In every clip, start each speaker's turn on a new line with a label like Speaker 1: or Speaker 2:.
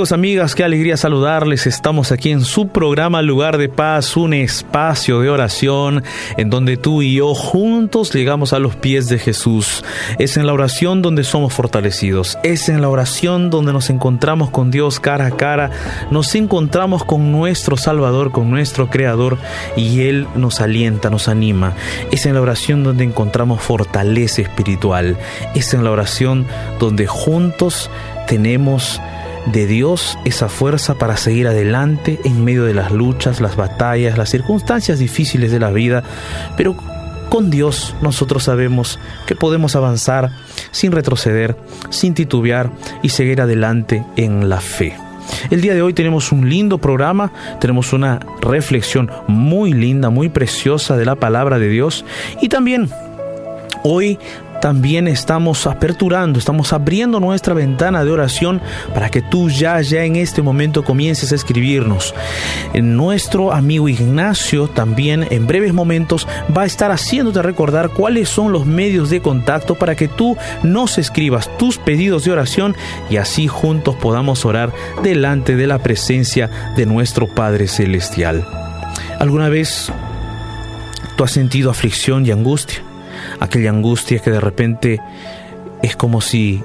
Speaker 1: Amigos, amigas, qué alegría saludarles. Estamos aquí en su programa Lugar de Paz, un espacio de oración en donde tú y yo juntos llegamos a los pies de Jesús. Es en la oración donde somos fortalecidos. Es en la oración donde nos encontramos con Dios cara a cara. Nos encontramos con nuestro Salvador, con nuestro Creador y Él nos alienta, nos anima. Es en la oración donde encontramos fortaleza espiritual. Es en la oración donde juntos tenemos de Dios esa fuerza para seguir adelante en medio de las luchas, las batallas, las circunstancias difíciles de la vida, pero con Dios nosotros sabemos que podemos avanzar sin retroceder, sin titubear y seguir adelante en la fe. El día de hoy tenemos un lindo programa, tenemos una reflexión muy linda, muy preciosa de la palabra de Dios y también hoy también estamos aperturando, estamos abriendo nuestra ventana de oración para que tú ya, ya en este momento comiences a escribirnos. Nuestro amigo Ignacio también en breves momentos va a estar haciéndote recordar cuáles son los medios de contacto para que tú nos escribas tus pedidos de oración y así juntos podamos orar delante de la presencia de nuestro Padre Celestial. ¿Alguna vez tú has sentido aflicción y angustia? Aquella angustia que de repente es como si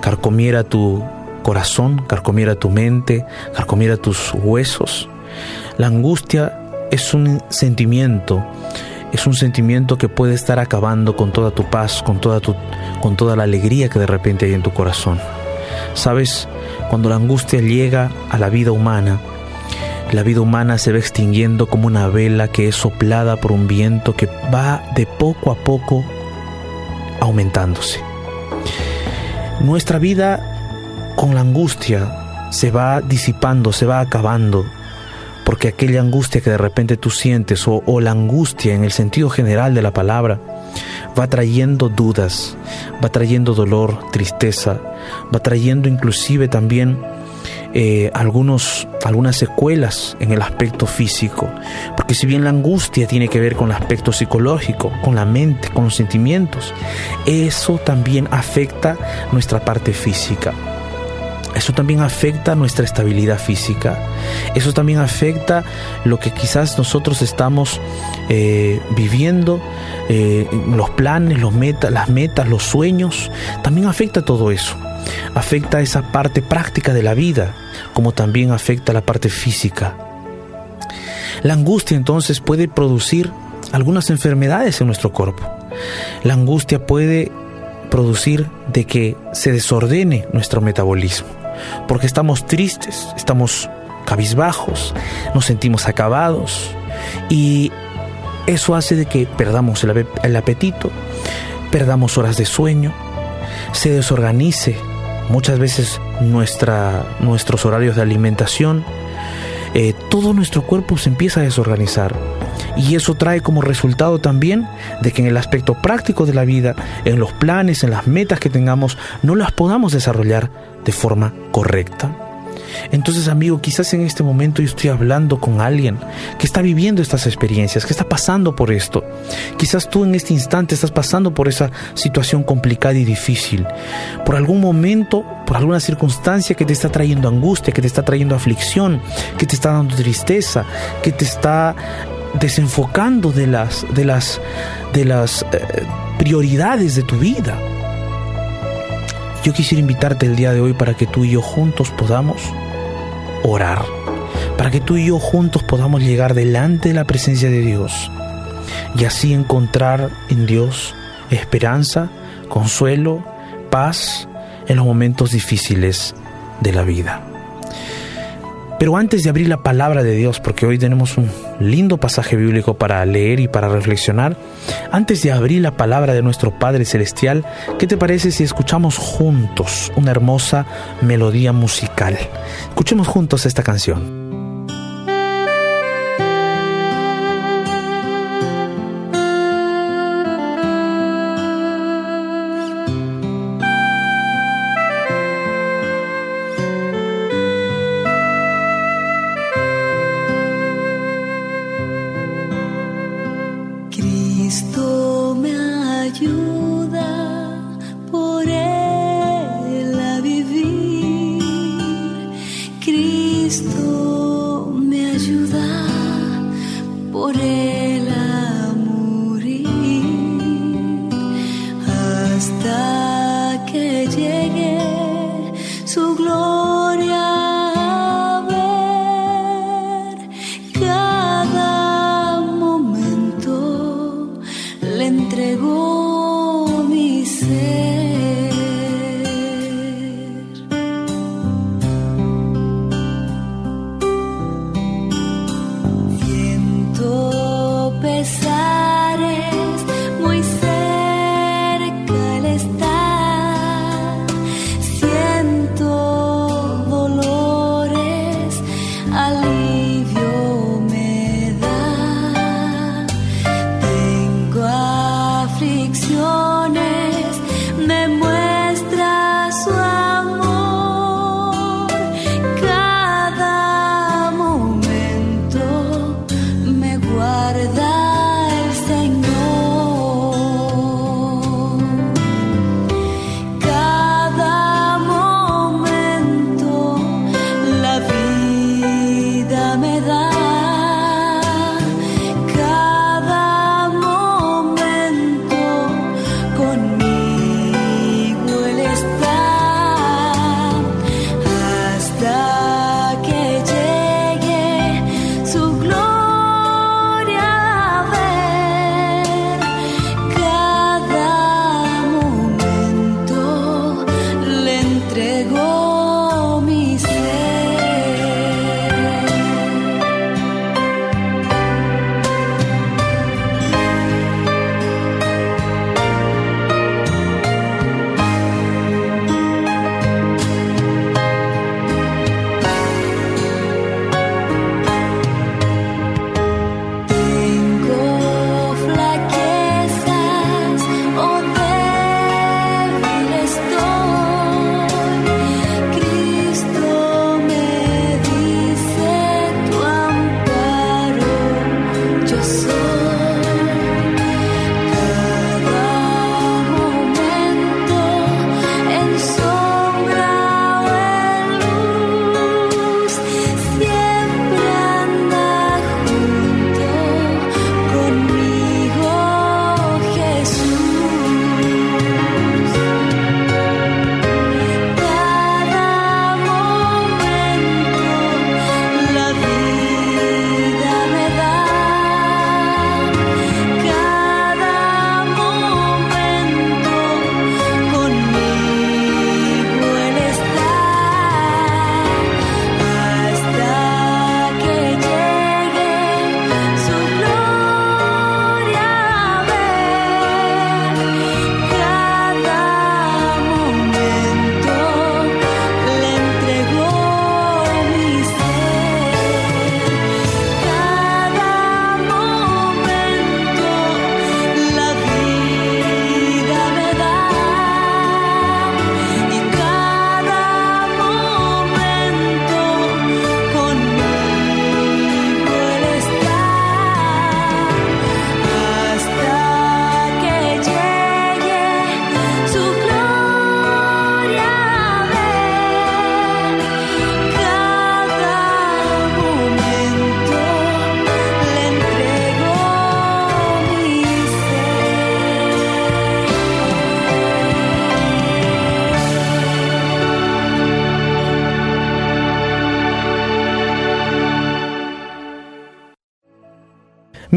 Speaker 1: carcomiera tu corazón, carcomiera tu mente, carcomiera tus huesos. La angustia es un sentimiento, es un sentimiento que puede estar acabando con toda tu paz, con toda, tu, con toda la alegría que de repente hay en tu corazón. Sabes, cuando la angustia llega a la vida humana, la vida humana se va extinguiendo como una vela que es soplada por un viento que va de poco a poco aumentándose. Nuestra vida con la angustia se va disipando, se va acabando, porque aquella angustia que de repente tú sientes o, la angustia en el sentido general de la palabra va trayendo dudas, va trayendo dolor, tristeza, va trayendo inclusive también eh, algunos, algunas secuelas en el aspecto físico. Porque si bien la angustia tiene que ver con el aspecto psicológico, con la mente, con los sentimientos, eso también afecta nuestra parte física. Eso también afecta nuestra estabilidad física. Eso también afecta lo que quizás nosotros estamos eh, viviendo, eh, los planes, los metas, las metas, los sueños. También afecta todo eso afecta esa parte práctica de la vida, como también afecta la parte física. La angustia entonces puede producir algunas enfermedades en nuestro cuerpo. La angustia puede producir de que se desordene nuestro metabolismo, porque estamos tristes, estamos cabizbajos, nos sentimos acabados y eso hace de que perdamos el, apetito, perdamos horas de sueño, se desorganice muchas veces nuestra, nuestros horarios de alimentación, eh, todo nuestro cuerpo se empieza a desorganizar. Y eso trae como resultado también de que en el aspecto práctico de la vida, en los planes, en las metas que tengamos, no las podamos desarrollar de forma correcta. Entonces, amigo, quizás en este momento yo estoy hablando con alguien que está viviendo estas experiencias, que está pasando por esto. Quizás tú en este instante estás pasando por esa situación complicada y difícil. Por algún momento, por alguna circunstancia que te está trayendo angustia, que te está trayendo aflicción, que te está dando tristeza, que te está desenfocando de las de las de las eh, prioridades de tu vida. Yo quisiera invitarte el día de hoy para que tú y yo juntos podamos orar, para que tú y yo juntos podamos llegar delante de la presencia de Dios y así encontrar en Dios esperanza, consuelo, paz en los momentos difíciles de la vida. Pero antes de abrir la palabra de Dios, porque hoy tenemos un lindo pasaje bíblico para leer y para reflexionar, antes de abrir la palabra de nuestro Padre Celestial, ¿qué te parece si escuchamos juntos una hermosa melodía musical? Escuchemos juntos esta canción.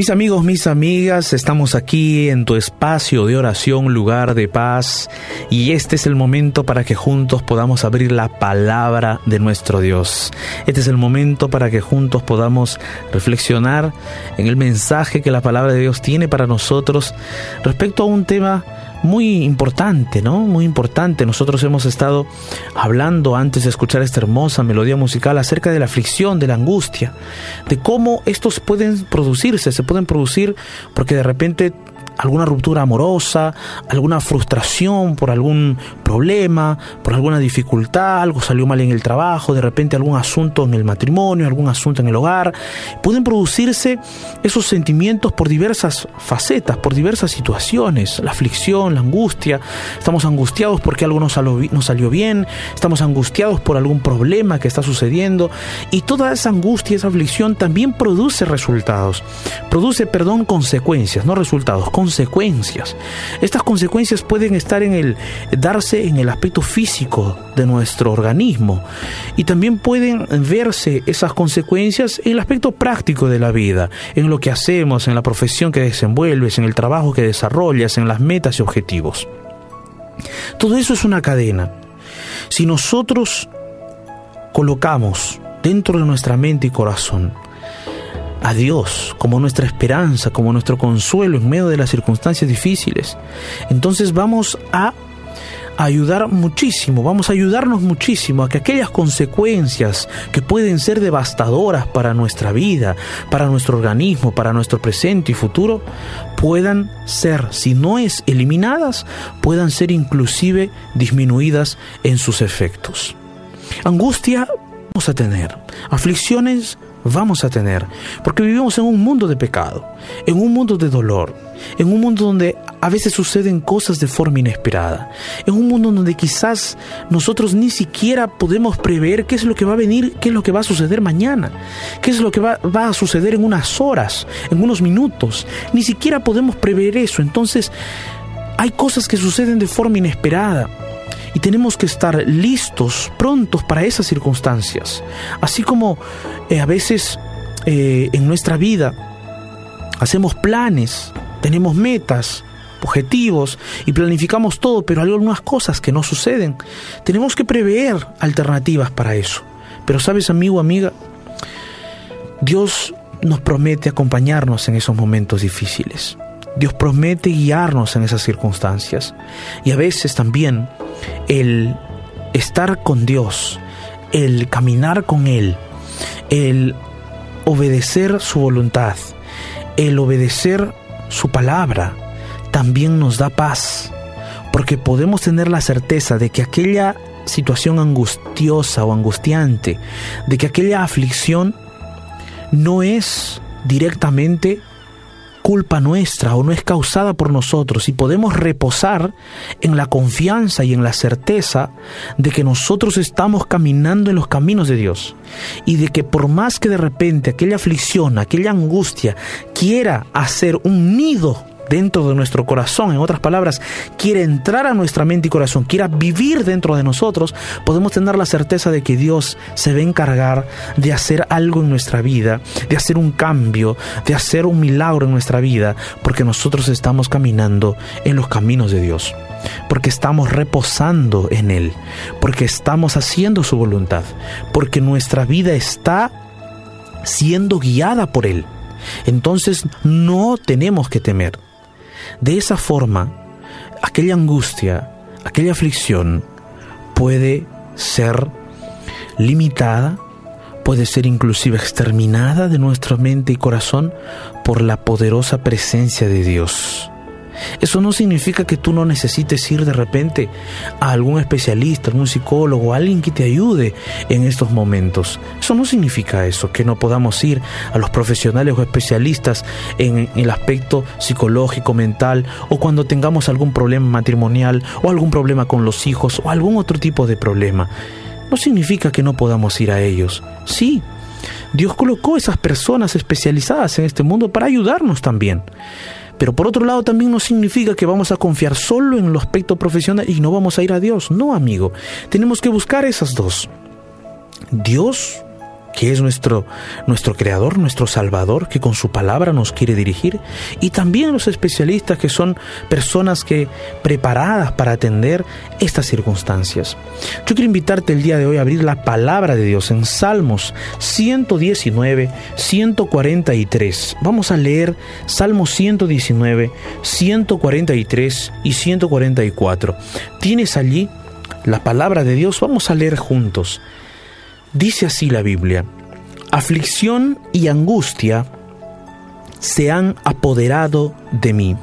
Speaker 1: Mis amigos, mis amigas, estamos aquí en tu espacio de oración, lugar de paz, y este es el momento para que juntos podamos abrir la palabra de nuestro Dios. Este es el momento para que juntos podamos reflexionar en el mensaje que la palabra de Dios tiene para nosotros respecto a un tema muy importante, ¿no? Muy importante. Nosotros hemos estado hablando antes de escuchar esta hermosa melodía musical acerca de la aflicción, de la angustia, de cómo estos pueden producirse, se pueden producir porque de repente alguna ruptura amorosa, alguna frustración por algún problema, por alguna dificultad, algo salió mal en el trabajo, de repente algún asunto en el matrimonio, algún asunto en el hogar. Pueden producirse esos sentimientos por diversas facetas, por diversas situaciones, la aflicción, la angustia. Estamos angustiados porque algo no salió, bien, estamos angustiados por algún problema que está sucediendo y toda esa angustia, esa aflicción también produce resultados, produce, perdón, consecuencias, no resultados, consecuencias consecuencias. Estas consecuencias pueden estar en el darse en el aspecto físico de nuestro organismo y también pueden verse esas consecuencias en el aspecto práctico de la vida, en lo que hacemos, en la profesión que desenvuelves, en el trabajo que desarrollas, en las metas y objetivos. Todo eso es una cadena. Si nosotros colocamos dentro de nuestra mente y corazón a Dios como nuestra esperanza, como nuestro consuelo en medio de las circunstancias difíciles, entonces vamos a ayudar muchísimo, vamos a ayudarnos muchísimo a que aquellas consecuencias que pueden ser devastadoras para nuestra vida, para nuestro organismo, para nuestro presente y futuro, puedan ser, si no es eliminadas, puedan ser inclusive disminuidas en sus efectos. Angustia vamos a tener, aflicciones vamos a tener, porque vivimos en un mundo de pecado, en un mundo de dolor, en un mundo donde a veces suceden cosas de forma inesperada, en un mundo donde quizás nosotros ni siquiera podemos prever qué es lo que va a venir, qué es lo que va a suceder mañana, qué es lo que va, va a suceder en unas horas, en unos minutos, ni siquiera podemos prever eso, entonces hay cosas que suceden de forma inesperada y tenemos que estar listos, prontos para esas circunstancias. Así como eh, a veces eh, en nuestra vida hacemos planes, tenemos metas, objetivos y planificamos todo, pero hay algunas cosas que no suceden. Tenemos que prever alternativas para eso. Pero sabes, amigo, amiga, Dios nos promete acompañarnos en esos momentos difíciles. Dios promete guiarnos en esas circunstancias. Y a veces también el estar con Dios, el caminar con Él, el obedecer su voluntad, el obedecer su palabra, también nos da paz, porque podemos tener la certeza de que aquella situación angustiosa o angustiante, de que aquella aflicción no es directamente culpa nuestra o no es causada por nosotros y podemos reposar en la confianza y en la certeza de que nosotros estamos caminando en los caminos de Dios y de que por más que de repente aquella aflicción, aquella angustia quiera hacer un nido dentro de nuestro corazón, en otras palabras, quiere entrar a nuestra mente y corazón, quiera vivir dentro de nosotros, podemos tener la certeza de que Dios se va a encargar de hacer algo en nuestra vida, de hacer un cambio, de hacer un milagro en nuestra vida, porque nosotros estamos caminando en los caminos de Dios porque estamos reposando en Él, porque estamos haciendo su voluntad, porque nuestra vida está siendo guiada por Él. Entonces no tenemos que temer. De esa forma, aquella angustia, aquella aflicción puede ser limitada, puede ser inclusive exterminada de nuestra mente y corazón por la poderosa presencia de Dios. Eso no significa que tú no necesites ir de repente a algún especialista, algún psicólogo, alguien que te ayude en estos momentos. Eso no significa eso, que no podamos ir a los profesionales o especialistas en el aspecto psicológico, mental, o cuando tengamos algún problema matrimonial, o algún problema con los hijos, o algún otro tipo de problema. No significa que no podamos ir a ellos. Sí, Dios colocó esas personas especializadas en este mundo para ayudarnos también. Pero por otro lado también no significa que vamos a confiar solo en el aspecto profesional y no vamos a ir a Dios. No, amigo. Tenemos que buscar esas dos. Dios que es nuestro, nuestro creador, nuestro salvador, que con su palabra nos quiere dirigir, y también los especialistas que son personas que preparadas para atender estas circunstancias. Yo quiero invitarte el día de hoy a abrir la palabra de Dios en Salmos 119, 143. Vamos a leer Salmos 119, 143 y 144. ¿Tienes allí la palabra de Dios? Vamos a leer juntos. Dice así la Biblia, aflicción y angustia se han apoderado de mí,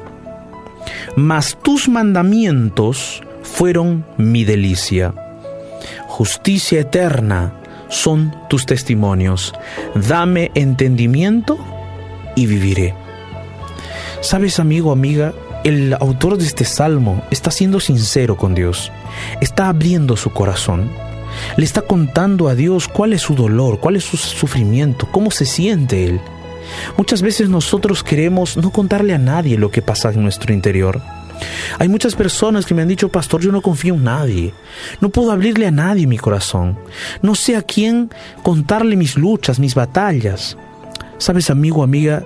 Speaker 1: mas tus mandamientos fueron mi delicia. Justicia eterna son tus testimonios. Dame entendimiento y viviré. Sabes, amigo, amiga, el autor de este salmo está siendo sincero con Dios, está abriendo su corazón le está contando a Dios cuál es su dolor, cuál es su sufrimiento, cómo se siente Él. Muchas veces nosotros queremos no contarle a nadie lo que pasa en nuestro interior. Hay muchas personas que me han dicho, pastor, yo no confío en nadie. No puedo abrirle a nadie mi corazón. No sé a quién contarle mis luchas, mis batallas. Sabes, amigo, amiga,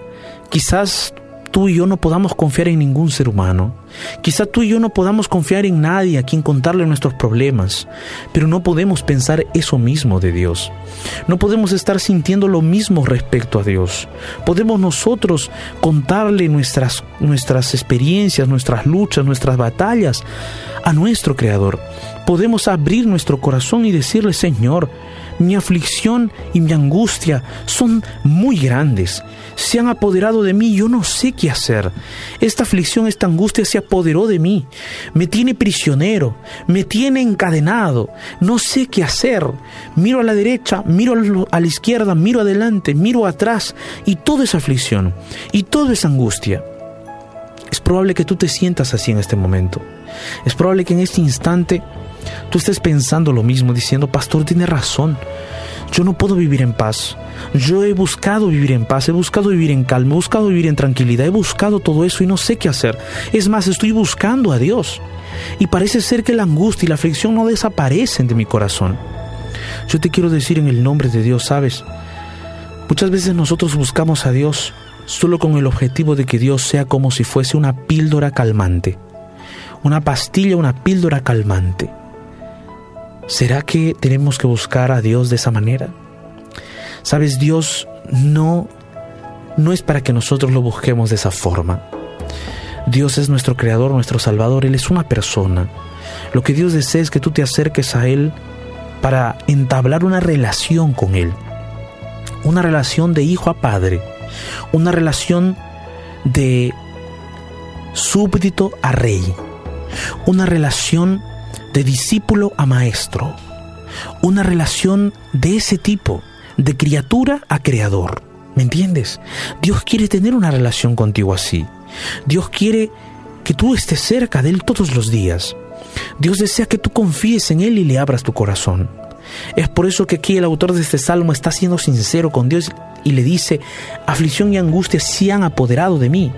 Speaker 1: quizás tú y yo no podamos confiar en ningún ser humano. Quizá tú y yo no podamos confiar en nadie a quien contarle nuestros problemas, pero no podemos pensar eso mismo de Dios. No podemos estar sintiendo lo mismo respecto a Dios. Podemos nosotros contarle nuestras, nuestras experiencias, nuestras luchas, nuestras batallas a nuestro Creador. Podemos abrir nuestro corazón y decirle, Señor, mi aflicción y mi angustia son muy grandes. Se han apoderado de mí, yo no sé qué hacer. Esta aflicción, esta angustia se apoderó de mí. Me tiene prisionero, me tiene encadenado. No sé qué hacer. Miro a la derecha, miro a la izquierda, miro adelante, miro atrás y toda esa aflicción y toda esa angustia. Es probable que tú te sientas así en este momento. Es probable que en este instante tú estés pensando lo mismo, diciendo, pastor, tiene razón. Yo no puedo vivir en paz. Yo he buscado vivir en paz, he buscado vivir en calma, he buscado vivir en tranquilidad, he buscado todo eso y no sé qué hacer. Es más, estoy buscando a Dios. Y parece ser que la angustia y la aflicción no desaparecen de mi corazón. Yo te quiero decir en el nombre de Dios, ¿sabes? Muchas veces nosotros buscamos a Dios solo con el objetivo de que Dios sea como si fuese una píldora calmante. Una pastilla, una píldora calmante. ¿Será que tenemos que buscar a Dios de esa manera? Sabes, Dios no no es para que nosotros lo busquemos de esa forma. Dios es nuestro creador, nuestro salvador, él es una persona. Lo que Dios desea es que tú te acerques a él para entablar una relación con él. Una relación de hijo a padre, una relación de súbdito a rey, una relación de discípulo a maestro, una relación de ese tipo, de criatura a creador. ¿Me entiendes? Dios quiere tener una relación contigo así. Dios quiere que tú estés cerca de Él todos los días. Dios desea que tú confíes en Él y le abras tu corazón. Es por eso que aquí el autor de este salmo está siendo sincero con Dios y le dice, aflicción y angustia se han apoderado de mí.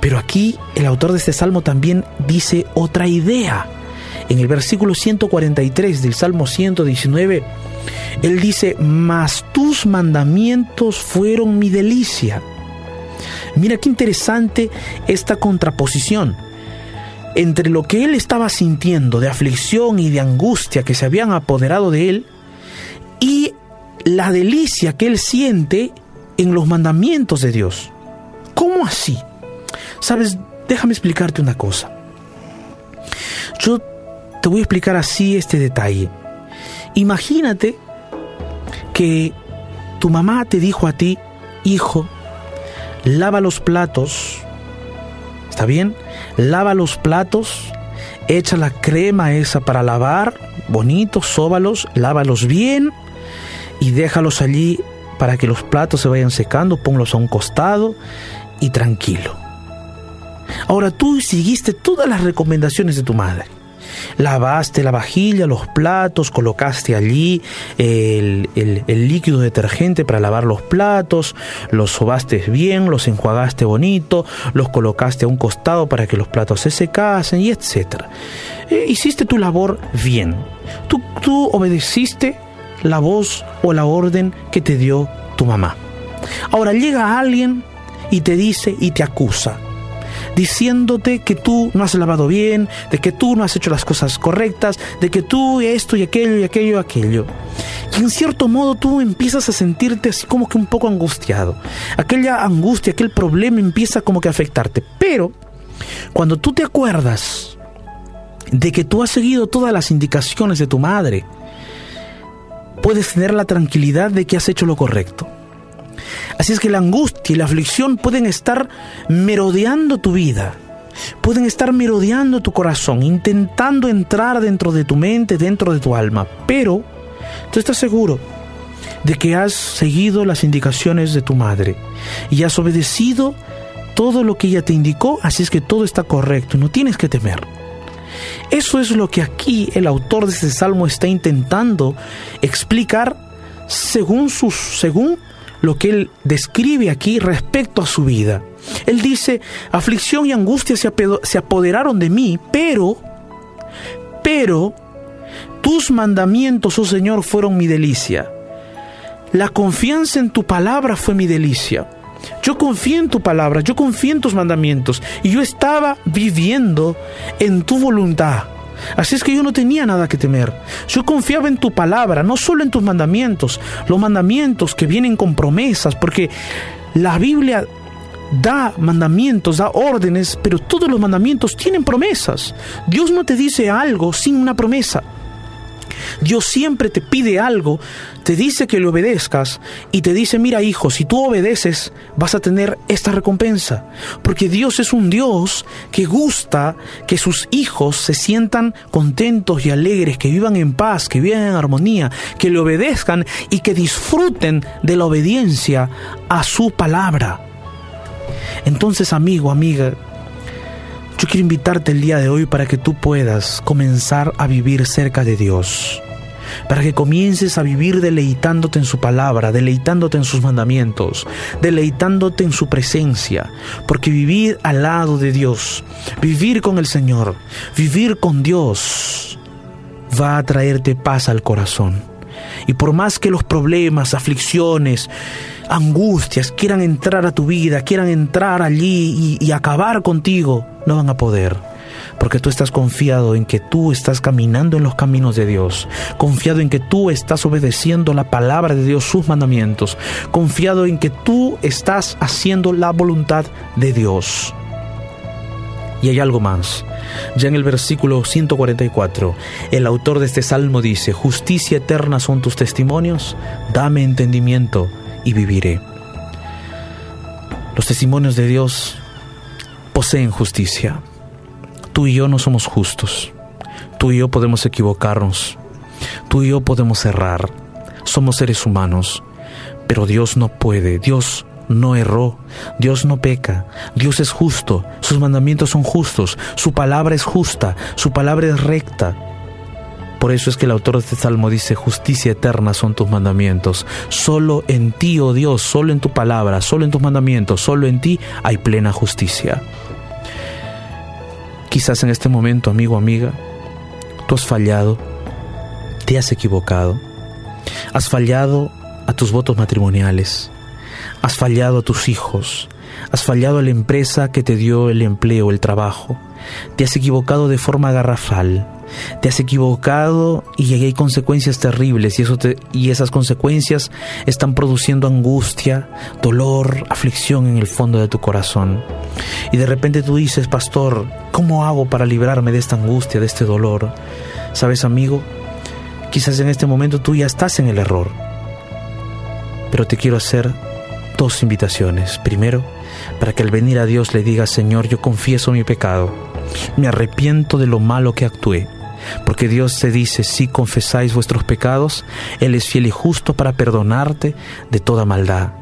Speaker 1: Pero aquí el autor de este salmo también dice otra idea en el versículo 143 del Salmo 119, Él dice, mas tus mandamientos fueron mi delicia. Mira qué interesante esta contraposición entre lo que él estaba sintiendo de aflicción y de angustia que se habían apoderado de él y la delicia que él siente en los mandamientos de Dios. ¿Cómo así? Sabes, déjame explicarte una cosa. Yo te voy a explicar así este detalle. Imagínate que tu mamá te dijo a ti, hijo, lava los platos. ¿Está bien? Lava los platos, echa la crema esa para lavar, bonitos, sóbalos, lávalos bien y déjalos allí para que los platos se vayan secando, ponlos a un costado y tranquilo. Ahora tú seguiste todas las recomendaciones de tu madre lavaste la vajilla, los platos, colocaste allí el, líquido detergente para lavar los platos, los sobaste bien, los enjuagaste bonito, los colocaste a un costado para que los platos se secasen y etc. Eh, hiciste tu labor bien. Tú, tú obedeciste la voz o la orden que te dio tu mamá. Ahora llega alguien y te dice y te acusa diciéndote que tú no has lavado bien, de que tú no has hecho las cosas correctas, de que tú esto y aquello y aquello y aquello. Y en cierto modo tú empiezas a sentirte así como que un poco angustiado. Aquella angustia, aquel problema empieza como que a afectarte. Pero cuando tú te acuerdas de que tú has seguido todas las indicaciones de tu madre, puedes tener la tranquilidad de que has hecho lo correcto. Así es que la angustia y la aflicción pueden estar merodeando tu vida, pueden estar merodeando tu corazón, intentando entrar dentro de tu mente, dentro de tu alma, pero tú estás seguro de que has seguido las indicaciones de tu madre y has obedecido todo lo que ella te indicó, así es que todo está correcto, no tienes que temer. Eso es lo que aquí el autor de este salmo está intentando explicar según sus según lo que él describe aquí respecto a su vida. Él dice, aflicción y angustia se apoderaron de mí, pero, pero, tus mandamientos, oh Señor, fueron mi delicia. La confianza en tu palabra fue mi delicia. Yo confié en tu palabra, yo confié en tus mandamientos y yo estaba viviendo en tu voluntad. Así es que yo no tenía nada que temer. Yo confiaba en tu palabra, no solo en tus mandamientos, los mandamientos que vienen con promesas, porque la Biblia da mandamientos, da órdenes, pero todos los mandamientos tienen promesas. Dios no te dice algo sin una promesa. Dios siempre te pide algo, te dice que le obedezcas y te dice, mira hijo, si tú obedeces vas a tener esta recompensa. Porque Dios es un Dios que gusta que sus hijos se sientan contentos y alegres, que vivan en paz, que vivan en armonía, que le obedezcan y que disfruten de la obediencia a su palabra. Entonces, amigo, amiga, yo quiero invitarte el día de hoy para que tú puedas comenzar a vivir cerca de Dios para que comiences a vivir deleitándote en su palabra, deleitándote en sus mandamientos, deleitándote en su presencia, porque vivir al lado de Dios, vivir con el Señor, vivir con Dios, va a traerte paz al corazón. Y por más que los problemas, aflicciones, angustias quieran entrar a tu vida, quieran entrar allí y, y acabar contigo, no van a poder porque tú estás confiado en que tú estás caminando en los caminos de Dios, confiado en que tú estás obedeciendo la palabra de Dios, sus mandamientos, confiado en que tú estás haciendo la voluntad de Dios. Y hay algo más. Ya en el versículo 144, el autor de este salmo dice, justicia eterna son tus testimonios, dame entendimiento y viviré. Los testimonios de Dios poseen justicia. Tú y yo no somos justos. Tú y yo podemos equivocarnos. Tú y yo podemos errar. Somos seres humanos. Pero Dios no puede. Dios no erró. Dios no peca. Dios es justo. Sus mandamientos son justos. Su palabra es justa. Su palabra es recta. Por eso es que el autor de este salmo dice, justicia eterna son tus mandamientos. Solo en ti, oh Dios, solo en tu palabra, solo en tus mandamientos, solo en ti hay plena justicia. Quizás en este momento, amigo, amiga, tú has fallado, te has equivocado, has fallado a tus votos matrimoniales, has fallado a tus hijos, has fallado a la empresa que te dio el empleo, el trabajo, te has equivocado de forma garrafal, te has equivocado y hay consecuencias terribles y, eso y esas consecuencias están produciendo angustia, dolor, aflicción en el fondo de tu corazón. Y de repente tú dices, pastor, ¿cómo hago para librarme de esta angustia, de este dolor? ¿Sabes, amigo? Quizás en este momento tú ya estás en el error, pero te quiero hacer dos invitaciones. Primero, para que al venir a Dios le digas, Señor, yo confieso mi pecado, me arrepiento de lo malo que actué porque Dios se dice, si confesáis vuestros pecados, Él es fiel y justo para perdonarte de toda maldad.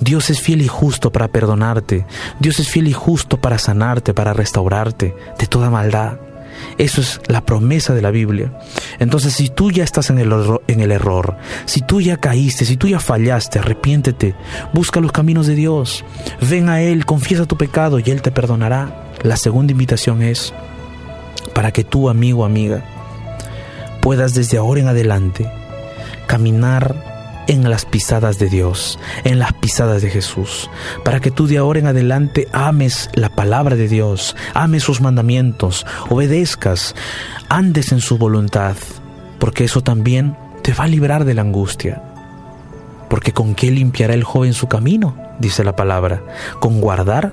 Speaker 1: Dios es fiel y justo para perdonarte. Dios es fiel y justo para sanarte, para restaurarte de toda maldad. Eso es la promesa de la Biblia. Entonces, si tú ya estás en el, en el, error, si tú ya caíste, si tú ya fallaste, arrepiéntete, busca los caminos de Dios, ven a Él, confiesa tu pecado y Él te perdonará. La segunda invitación es, para que tú, amigo, amiga, puedas desde ahora en adelante caminar en las pisadas de Dios, en las pisadas de Jesús, para que tú de ahora en adelante ames la palabra de Dios, ames sus mandamientos, obedezcas, andes en su voluntad, porque eso también te va a librar de la angustia. Porque con qué limpiará el joven su camino, dice la palabra, con guardar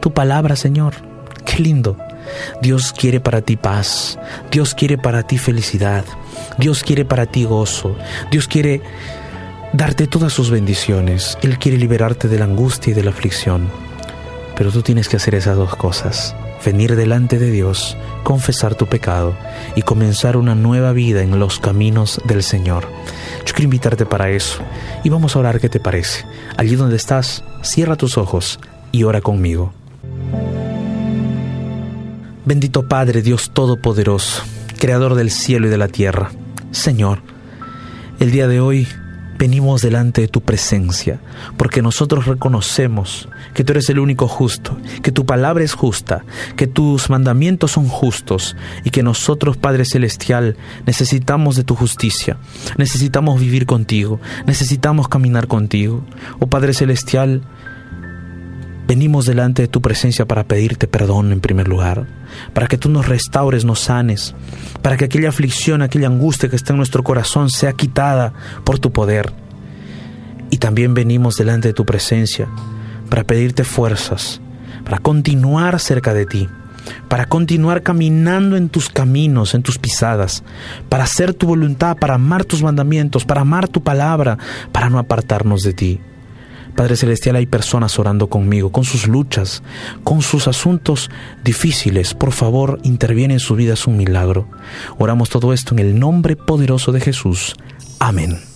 Speaker 1: tu palabra, Señor. Qué lindo. Dios quiere para ti paz, Dios quiere para ti felicidad, Dios quiere para ti gozo, Dios quiere darte todas sus bendiciones, Él quiere liberarte de la angustia y de la aflicción. Pero tú tienes que hacer esas dos cosas, venir delante de Dios, confesar tu pecado y comenzar una nueva vida en los caminos del Señor. Yo quiero invitarte para eso y vamos a orar, ¿qué te parece? Allí donde estás, cierra tus ojos y ora conmigo. Bendito Padre, Dios Todopoderoso, Creador del cielo y de la tierra. Señor, el día de hoy venimos delante de tu presencia, porque nosotros reconocemos que tú eres el único justo, que tu palabra es justa, que tus mandamientos son justos y que nosotros, Padre Celestial, necesitamos de tu justicia, necesitamos vivir contigo, necesitamos caminar contigo. Oh Padre Celestial, Venimos delante de tu presencia para pedirte perdón en primer lugar, para que tú nos restaures, nos sanes, para que aquella aflicción, aquella angustia que está en nuestro corazón sea quitada por tu poder. Y también venimos delante de tu presencia para pedirte fuerzas, para continuar cerca de ti, para continuar caminando en tus caminos, en tus pisadas, para hacer tu voluntad, para amar tus mandamientos, para amar tu palabra, para no apartarnos de ti. Padre Celestial, hay personas orando conmigo, con sus luchas, con sus asuntos difíciles. Por favor, interviene en su vida, es un milagro. Oramos todo esto en el nombre poderoso de Jesús. Amén.